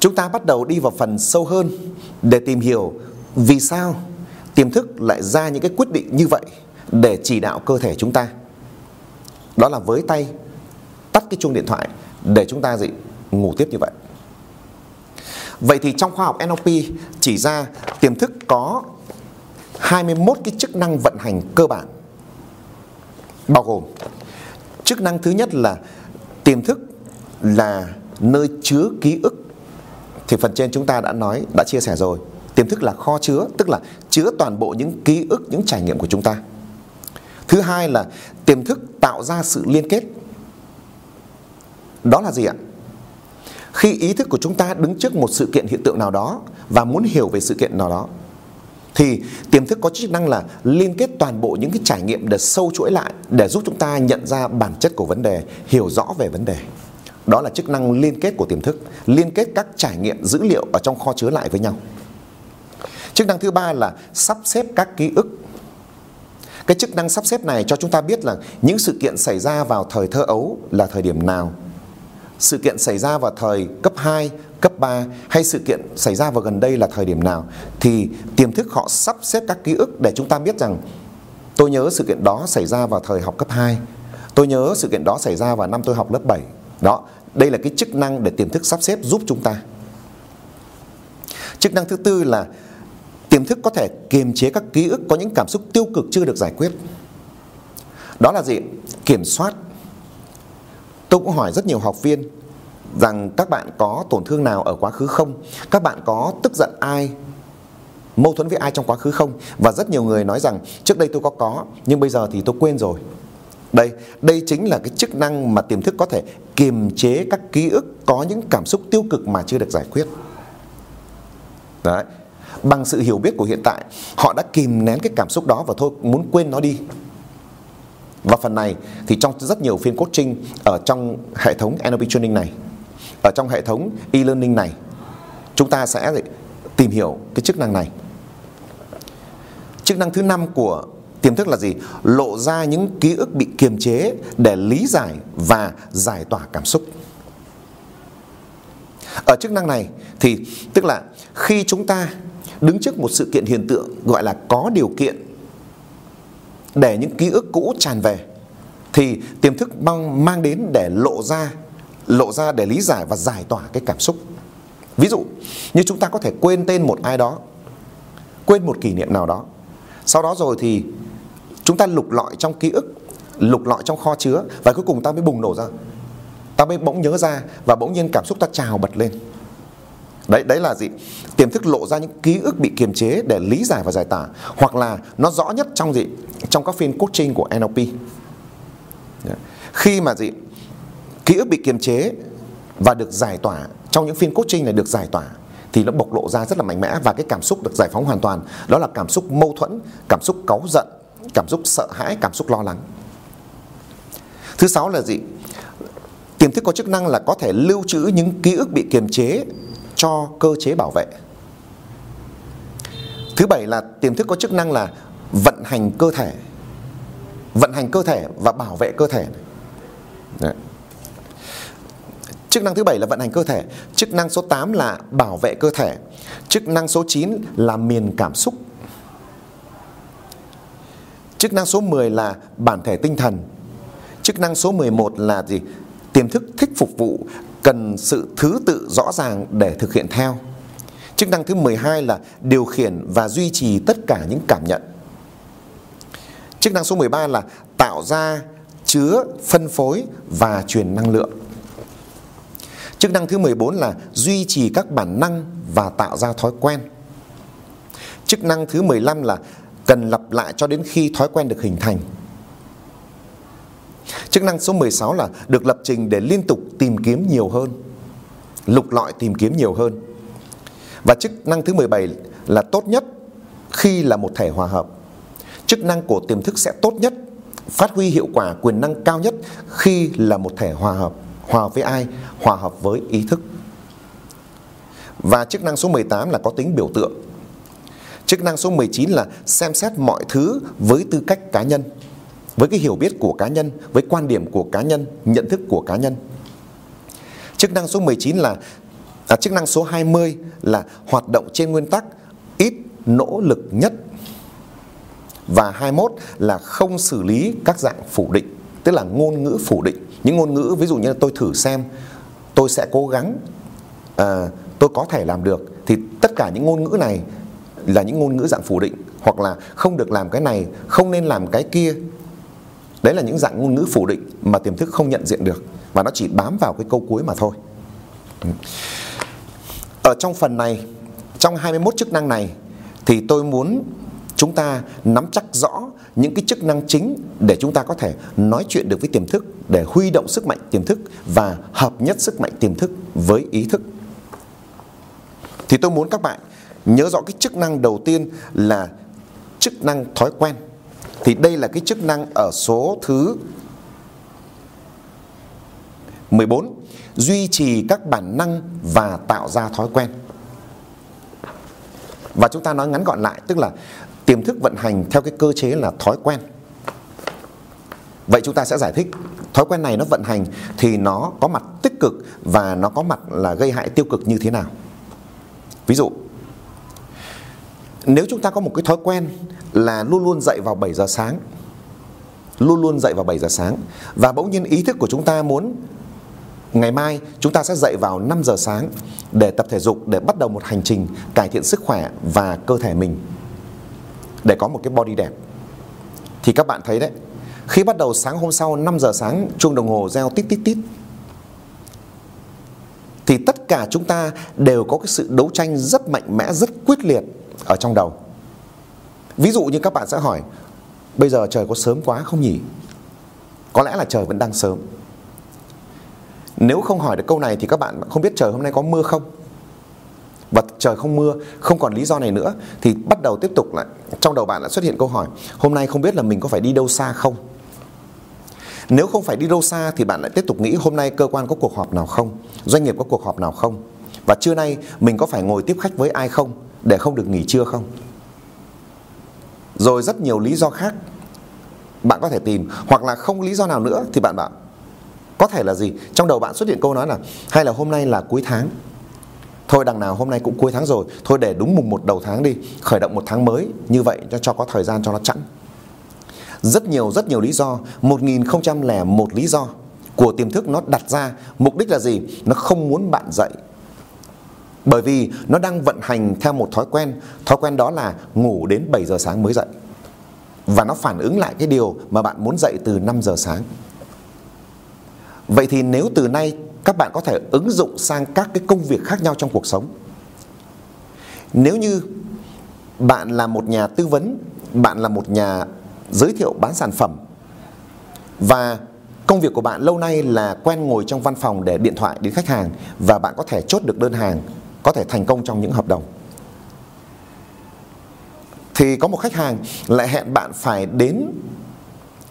chúng ta bắt đầu đi vào phần sâu hơn để tìm hiểu vì sao tiềm thức lại ra những cái quyết định như vậy để chỉ đạo cơ thể chúng ta. Đó là với tay tắt cái chuông điện thoại để chúng ta gì ngủ tiếp như vậy. Vậy thì trong khoa học NLP chỉ ra tiềm thức có 21 cái chức năng vận hành cơ bản, bao gồm chức năng thứ nhất là tiềm thức là nơi chứa ký ức thì phần trên chúng ta đã nói đã chia sẻ rồi. Tiềm thức là kho chứa tức là chứa toàn bộ những ký ức những trải nghiệm của chúng ta. Thứ hai là tiềm thức tạo ra sự liên kết. Đó là gì ạ? Khi ý thức của chúng ta đứng trước một sự kiện hiện tượng nào đó và muốn hiểu về sự kiện nào đó thì tiềm thức có chức năng là liên kết toàn bộ những cái trải nghiệm để sâu chuỗi lại để giúp chúng ta nhận ra bản chất của vấn đề, hiểu rõ về vấn đề. Đó là chức năng liên kết của tiềm thức, liên kết các trải nghiệm dữ liệu ở trong kho chứa lại với nhau. Chức năng thứ ba là sắp xếp các ký ức. Cái chức năng sắp xếp này cho chúng ta biết là những sự kiện xảy ra vào thời thơ ấu là thời điểm nào. Sự kiện xảy ra vào thời cấp 2, cấp 3 hay sự kiện xảy ra vào gần đây là thời điểm nào thì tiềm thức họ sắp xếp các ký ức để chúng ta biết rằng tôi nhớ sự kiện đó xảy ra vào thời học cấp 2. Tôi nhớ sự kiện đó xảy ra vào năm tôi học lớp 7. Đó, đây là cái chức năng để tiềm thức sắp xếp giúp chúng ta. Chức năng thứ tư là tiềm thức có thể kiềm chế các ký ức có những cảm xúc tiêu cực chưa được giải quyết. Đó là gì? Kiểm soát. Tôi cũng hỏi rất nhiều học viên rằng các bạn có tổn thương nào ở quá khứ không? Các bạn có tức giận ai? Mâu thuẫn với ai trong quá khứ không? Và rất nhiều người nói rằng trước đây tôi có có nhưng bây giờ thì tôi quên rồi. Đây, đây chính là cái chức năng mà tiềm thức có thể kiềm chế các ký ức có những cảm xúc tiêu cực mà chưa được giải quyết. Đấy. Bằng sự hiểu biết của hiện tại, họ đã kìm nén cái cảm xúc đó và thôi muốn quên nó đi. Và phần này thì trong rất nhiều phiên coaching ở trong hệ thống NLP training này, ở trong hệ thống e-learning này, chúng ta sẽ tìm hiểu cái chức năng này. Chức năng thứ năm của tiềm thức là gì? Lộ ra những ký ức bị kiềm chế để lý giải và giải tỏa cảm xúc. Ở chức năng này thì tức là khi chúng ta đứng trước một sự kiện hiện tượng gọi là có điều kiện để những ký ức cũ tràn về thì tiềm thức mang mang đến để lộ ra lộ ra để lý giải và giải tỏa cái cảm xúc. Ví dụ như chúng ta có thể quên tên một ai đó, quên một kỷ niệm nào đó. Sau đó rồi thì chúng ta lục lọi trong ký ức, lục lọi trong kho chứa và cuối cùng ta mới bùng nổ ra. Ta mới bỗng nhớ ra và bỗng nhiên cảm xúc ta trào bật lên. Đấy, đấy là gì? Tiềm thức lộ ra những ký ức bị kiềm chế để lý giải và giải tả, Hoặc là nó rõ nhất trong gì? Trong các phiên coaching của NLP Khi mà gì? Ký ức bị kiềm chế và được giải tỏa Trong những phiên coaching này được giải tỏa Thì nó bộc lộ ra rất là mạnh mẽ Và cái cảm xúc được giải phóng hoàn toàn Đó là cảm xúc mâu thuẫn, cảm xúc cáu giận Cảm xúc sợ hãi, cảm xúc lo lắng Thứ sáu là gì? Tiềm thức có chức năng là có thể lưu trữ những ký ức bị kiềm chế cho cơ chế bảo vệ. Thứ bảy là tiềm thức có chức năng là vận hành cơ thể. Vận hành cơ thể và bảo vệ cơ thể. Đấy. Chức năng thứ bảy là vận hành cơ thể. Chức năng số 8 là bảo vệ cơ thể. Chức năng số 9 là miền cảm xúc. Chức năng số 10 là bản thể tinh thần. Chức năng số 11 là gì? Tiềm thức thích phục vụ cần sự thứ tự rõ ràng để thực hiện theo. Chức năng thứ 12 là điều khiển và duy trì tất cả những cảm nhận. Chức năng số 13 là tạo ra, chứa, phân phối và truyền năng lượng. Chức năng thứ 14 là duy trì các bản năng và tạo ra thói quen. Chức năng thứ 15 là cần lặp lại cho đến khi thói quen được hình thành. Chức năng số 16 là được lập trình để liên tục tìm kiếm nhiều hơn, lục lọi tìm kiếm nhiều hơn. Và chức năng thứ 17 là tốt nhất khi là một thể hòa hợp. Chức năng của tiềm thức sẽ tốt nhất, phát huy hiệu quả quyền năng cao nhất khi là một thể hòa hợp. Hòa hợp với ai? Hòa hợp với ý thức. Và chức năng số 18 là có tính biểu tượng. Chức năng số 19 là xem xét mọi thứ với tư cách cá nhân với cái hiểu biết của cá nhân, với quan điểm của cá nhân, nhận thức của cá nhân. Chức năng số 19 là à, chức năng số 20 là hoạt động trên nguyên tắc ít nỗ lực nhất và 21 là không xử lý các dạng phủ định tức là ngôn ngữ phủ định những ngôn ngữ ví dụ như là tôi thử xem tôi sẽ cố gắng à, tôi có thể làm được thì tất cả những ngôn ngữ này là những ngôn ngữ dạng phủ định, hoặc là không được làm cái này, không nên làm cái kia đấy là những dạng ngôn ngữ phủ định mà tiềm thức không nhận diện được, và nó chỉ bám vào cái câu cuối mà thôi ở trong phần này, trong 21 chức năng này, thì tôi muốn chúng ta nắm chắc rõ những cái chức năng chính để chúng ta có thể nói chuyện được với tiềm thức, để huy động sức mạnh tiềm thức và hợp nhất sức mạnh tiềm thức với ý thức. Thì tôi muốn các bạn nhớ rõ cái chức năng đầu tiên là chức năng thói quen. Thì đây là cái chức năng ở số thứ 14 duy trì các bản năng và tạo ra thói quen. Và chúng ta nói ngắn gọn lại, tức là tiềm thức vận hành theo cái cơ chế là thói quen. Vậy chúng ta sẽ giải thích, thói quen này nó vận hành thì nó có mặt tích cực và nó có mặt là gây hại tiêu cực như thế nào. Ví dụ nếu chúng ta có một cái thói quen là luôn luôn dậy vào 7 giờ sáng, Luôn luôn dậy vào 7 giờ sáng, Và bỗng nhiên ý thức của chúng ta muốn Ngày mai chúng ta sẽ dậy vào 5 giờ sáng Để tập thể dục, Để bắt đầu một hành trình cải thiện sức khỏe và cơ thể mình, Để có một cái body đẹp. Thì các bạn thấy đấy, Khi bắt đầu sáng hôm sau 5 giờ sáng, Chuông đồng hồ reo tít tít tít, Thì tất cả chúng ta đều có cái sự đấu tranh rất mạnh mẽ, Rất quyết liệt ở trong đầu. Ví dụ như các bạn sẽ hỏi, Bây giờ trời có sớm quá không nhỉ? Có lẽ là trời vẫn đang sớm. Nếu không hỏi được câu này Thì các bạn không biết trời hôm nay có mưa không? Và trời không mưa, Không còn lý do này nữa, Thì bắt đầu tiếp tục lại. Trong đầu bạn lại xuất hiện câu hỏi, Hôm nay không biết là mình có phải đi đâu xa không? Nếu không phải đi đâu xa Thì bạn lại tiếp tục nghĩ hôm nay cơ quan có cuộc họp nào không? Doanh nghiệp có cuộc họp nào không? Và trưa nay mình có phải ngồi tiếp khách với ai không? Để không được nghỉ trưa không? Rồi rất nhiều lý do khác. Bạn có thể tìm, hoặc là không lý do nào nữa thì bạn bảo, có thể là gì? Trong đầu bạn xuất hiện câu nói là, hay là hôm nay là cuối tháng? Thôi đằng nào hôm nay cũng cuối tháng rồi, thôi để đúng mùng một đầu tháng đi, khởi động một tháng mới, như vậy cho cho có thời gian cho nó chẵn. Rất nhiều rất nhiều lý do 1001 lý do của tiềm thức nó đặt ra mục đích là gì? Nó không muốn bạn dậy bởi vì nó đang vận hành theo một thói quen. Thói quen đó là ngủ đến 7 giờ sáng mới dậy. Và nó phản ứng lại cái điều mà bạn muốn dậy từ 5 giờ sáng. Vậy thì nếu từ nay các bạn có thể ứng dụng sang các cái công việc khác nhau trong cuộc sống. Nếu như bạn là một nhà tư vấn, Bạn là một nhà giới thiệu bán sản phẩm, Và công việc của bạn lâu nay là quen ngồi trong văn phòng để điện thoại đến khách hàng Và bạn có thể chốt được đơn hàng có thể thành công trong những hợp đồng. Thì có một khách hàng lại hẹn bạn phải đến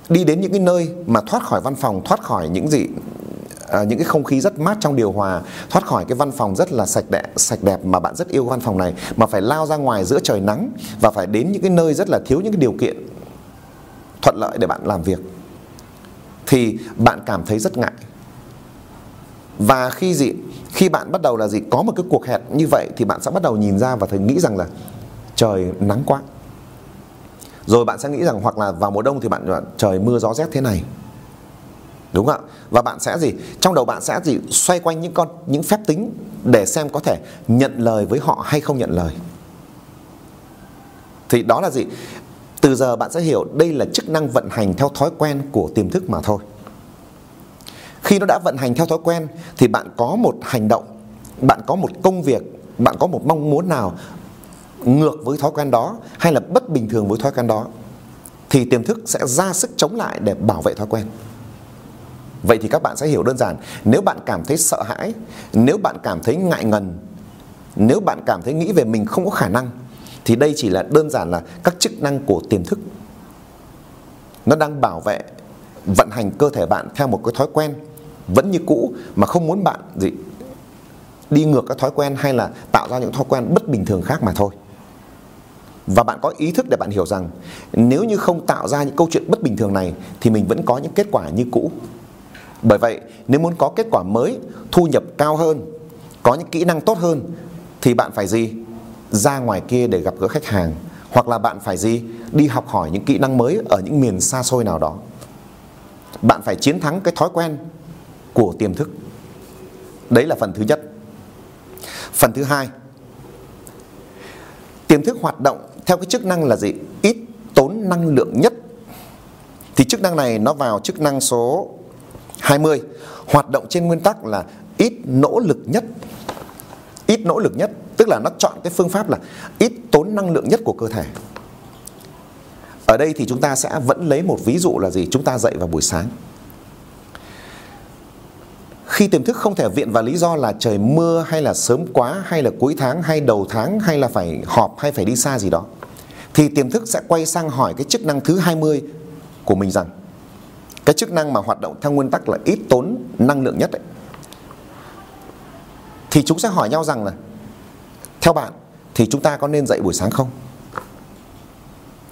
đi đến những cái nơi mà thoát khỏi văn phòng thoát khỏi những gì à, những cái không khí rất mát trong điều hòa thoát khỏi cái văn phòng rất là sạch đẹp sạch đẹp mà bạn rất yêu văn phòng này mà phải lao ra ngoài giữa trời nắng và phải đến những cái nơi rất là thiếu những cái điều kiện thuận lợi để bạn làm việc. Thì bạn cảm thấy rất ngại và khi gì, khi bạn bắt đầu là gì, có một cái cuộc hẹn như vậy thì bạn sẽ bắt đầu nhìn ra và thấy nghĩ rằng là trời nắng quá. Rồi bạn sẽ nghĩ rằng hoặc là vào mùa đông thì bạn trời mưa gió rét thế này. Đúng không ạ? Và bạn sẽ gì, trong đầu bạn sẽ gì, xoay quanh những con, những phép tính để xem có thể nhận lời với họ hay không nhận lời. Thì đó là gì? Từ giờ bạn sẽ hiểu đây là chức năng vận hành theo thói quen của tiềm thức mà thôi khi nó đã vận hành theo thói quen thì bạn có một hành động, bạn có một công việc, bạn có một mong muốn nào ngược với thói quen đó hay là bất bình thường với thói quen đó thì tiềm thức sẽ ra sức chống lại để bảo vệ thói quen. Vậy thì các bạn sẽ hiểu đơn giản, nếu bạn cảm thấy sợ hãi, nếu bạn cảm thấy ngại ngần, nếu bạn cảm thấy nghĩ về mình không có khả năng thì đây chỉ là đơn giản là các chức năng của tiềm thức. Nó đang bảo vệ vận hành cơ thể bạn theo một cái thói quen vẫn như cũ mà không muốn bạn gì đi ngược các thói quen hay là tạo ra những thói quen bất bình thường khác mà thôi. Và bạn có ý thức để bạn hiểu rằng nếu như không tạo ra những câu chuyện bất bình thường này thì mình vẫn có những kết quả như cũ. Bởi vậy, nếu muốn có kết quả mới, thu nhập cao hơn, có những kỹ năng tốt hơn thì bạn phải gì ra ngoài kia để gặp gỡ khách hàng hoặc là bạn phải gì đi học hỏi những kỹ năng mới ở những miền xa xôi nào đó bạn phải chiến thắng cái thói quen của tiềm thức. Đấy là phần thứ nhất. Phần thứ hai, tiềm thức hoạt động theo cái chức năng là gì? Ít tốn năng lượng nhất. Thì chức năng này nó vào chức năng số 20 hoạt động trên nguyên tắc là ít nỗ lực nhất. Ít nỗ lực nhất, tức là nó chọn cái phương pháp là ít tốn năng lượng nhất của cơ thể. Ở đây thì chúng ta sẽ vẫn lấy một ví dụ là gì? Chúng ta dậy vào buổi sáng khi tiềm thức không thể viện vào lý do là trời mưa hay là sớm quá hay là cuối tháng hay đầu tháng hay là phải họp hay phải đi xa gì đó thì tiềm thức sẽ quay sang hỏi cái chức năng thứ 20 của mình rằng cái chức năng mà hoạt động theo nguyên tắc là ít tốn năng lượng nhất ấy, thì chúng sẽ hỏi nhau rằng là theo bạn thì chúng ta có nên dậy buổi sáng không?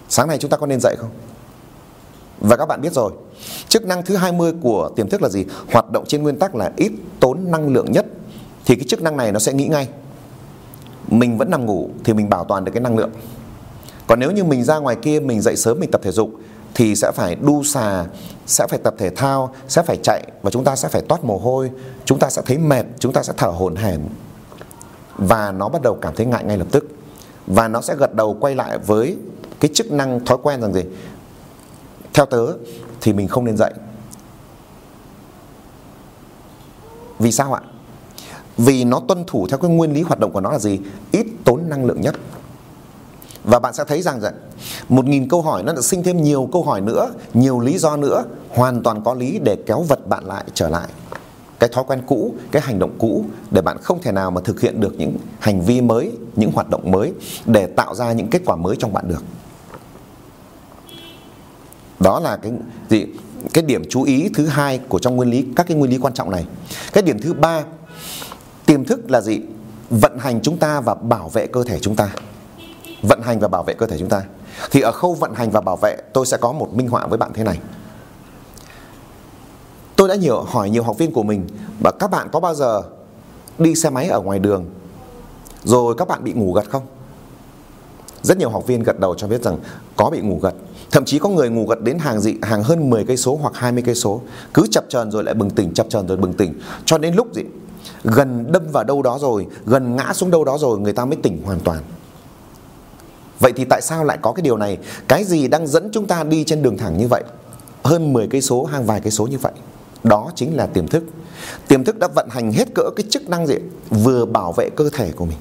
Sáng này chúng ta có nên dậy không? Và các bạn biết rồi, chức năng thứ 20 của tiềm thức là gì? Hoạt động trên nguyên tắc là ít tốn năng lượng nhất. Thì cái chức năng này nó sẽ nghĩ ngay. Mình vẫn nằm ngủ thì mình bảo toàn được cái năng lượng. Còn nếu như mình ra ngoài kia mình dậy sớm mình tập thể dục thì sẽ phải đu xà, sẽ phải tập thể thao, sẽ phải chạy và chúng ta sẽ phải toát mồ hôi, chúng ta sẽ thấy mệt, chúng ta sẽ thở hổn hển. Và nó bắt đầu cảm thấy ngại ngay lập tức. Và nó sẽ gật đầu quay lại với cái chức năng thói quen rằng gì? Theo tớ thì mình không nên dậy. Vì sao ạ? Vì nó tuân thủ theo cái nguyên lý hoạt động của nó là gì? Ít tốn năng lượng nhất. Và bạn sẽ thấy rằng rằng một nghìn câu hỏi nó đã sinh thêm nhiều câu hỏi nữa, nhiều lý do nữa, hoàn toàn có lý để kéo vật bạn lại trở lại cái thói quen cũ, cái hành động cũ để bạn không thể nào mà thực hiện được những hành vi mới, những hoạt động mới để tạo ra những kết quả mới trong bạn được. Đó là cái gì? Cái điểm chú ý thứ hai của trong nguyên lý, các cái nguyên lý quan trọng này. Cái điểm thứ ba, tiềm thức là gì? Vận hành chúng ta và bảo vệ cơ thể chúng ta vận hành và bảo vệ cơ thể chúng ta thì ở khâu vận hành và bảo vệ, tôi sẽ có một minh họa với bạn thế này tôi đã nhiều, hỏi nhiều học viên của mình và các bạn có bao giờ đi xe máy ở ngoài đường rồi các bạn bị ngủ gật không rất nhiều học viên gật đầu cho biết rằng có bị ngủ gật thậm chí có người ngủ gật đến hàng dị hàng hơn 10 cây số hoặc 20 cây số cứ chập chờn rồi lại bừng tỉnh chập chờn rồi bừng tỉnh cho đến lúc gì gần đâm vào đâu đó rồi gần ngã xuống đâu đó rồi người ta mới tỉnh hoàn toàn Vậy thì tại sao lại có cái điều này? Cái gì đang dẫn chúng ta đi trên đường thẳng như vậy? Hơn 10 cây số, hàng vài cây số như vậy. Đó chính là tiềm thức. Tiềm thức đã vận hành hết cỡ cái chức năng gì? Vừa bảo vệ cơ thể của mình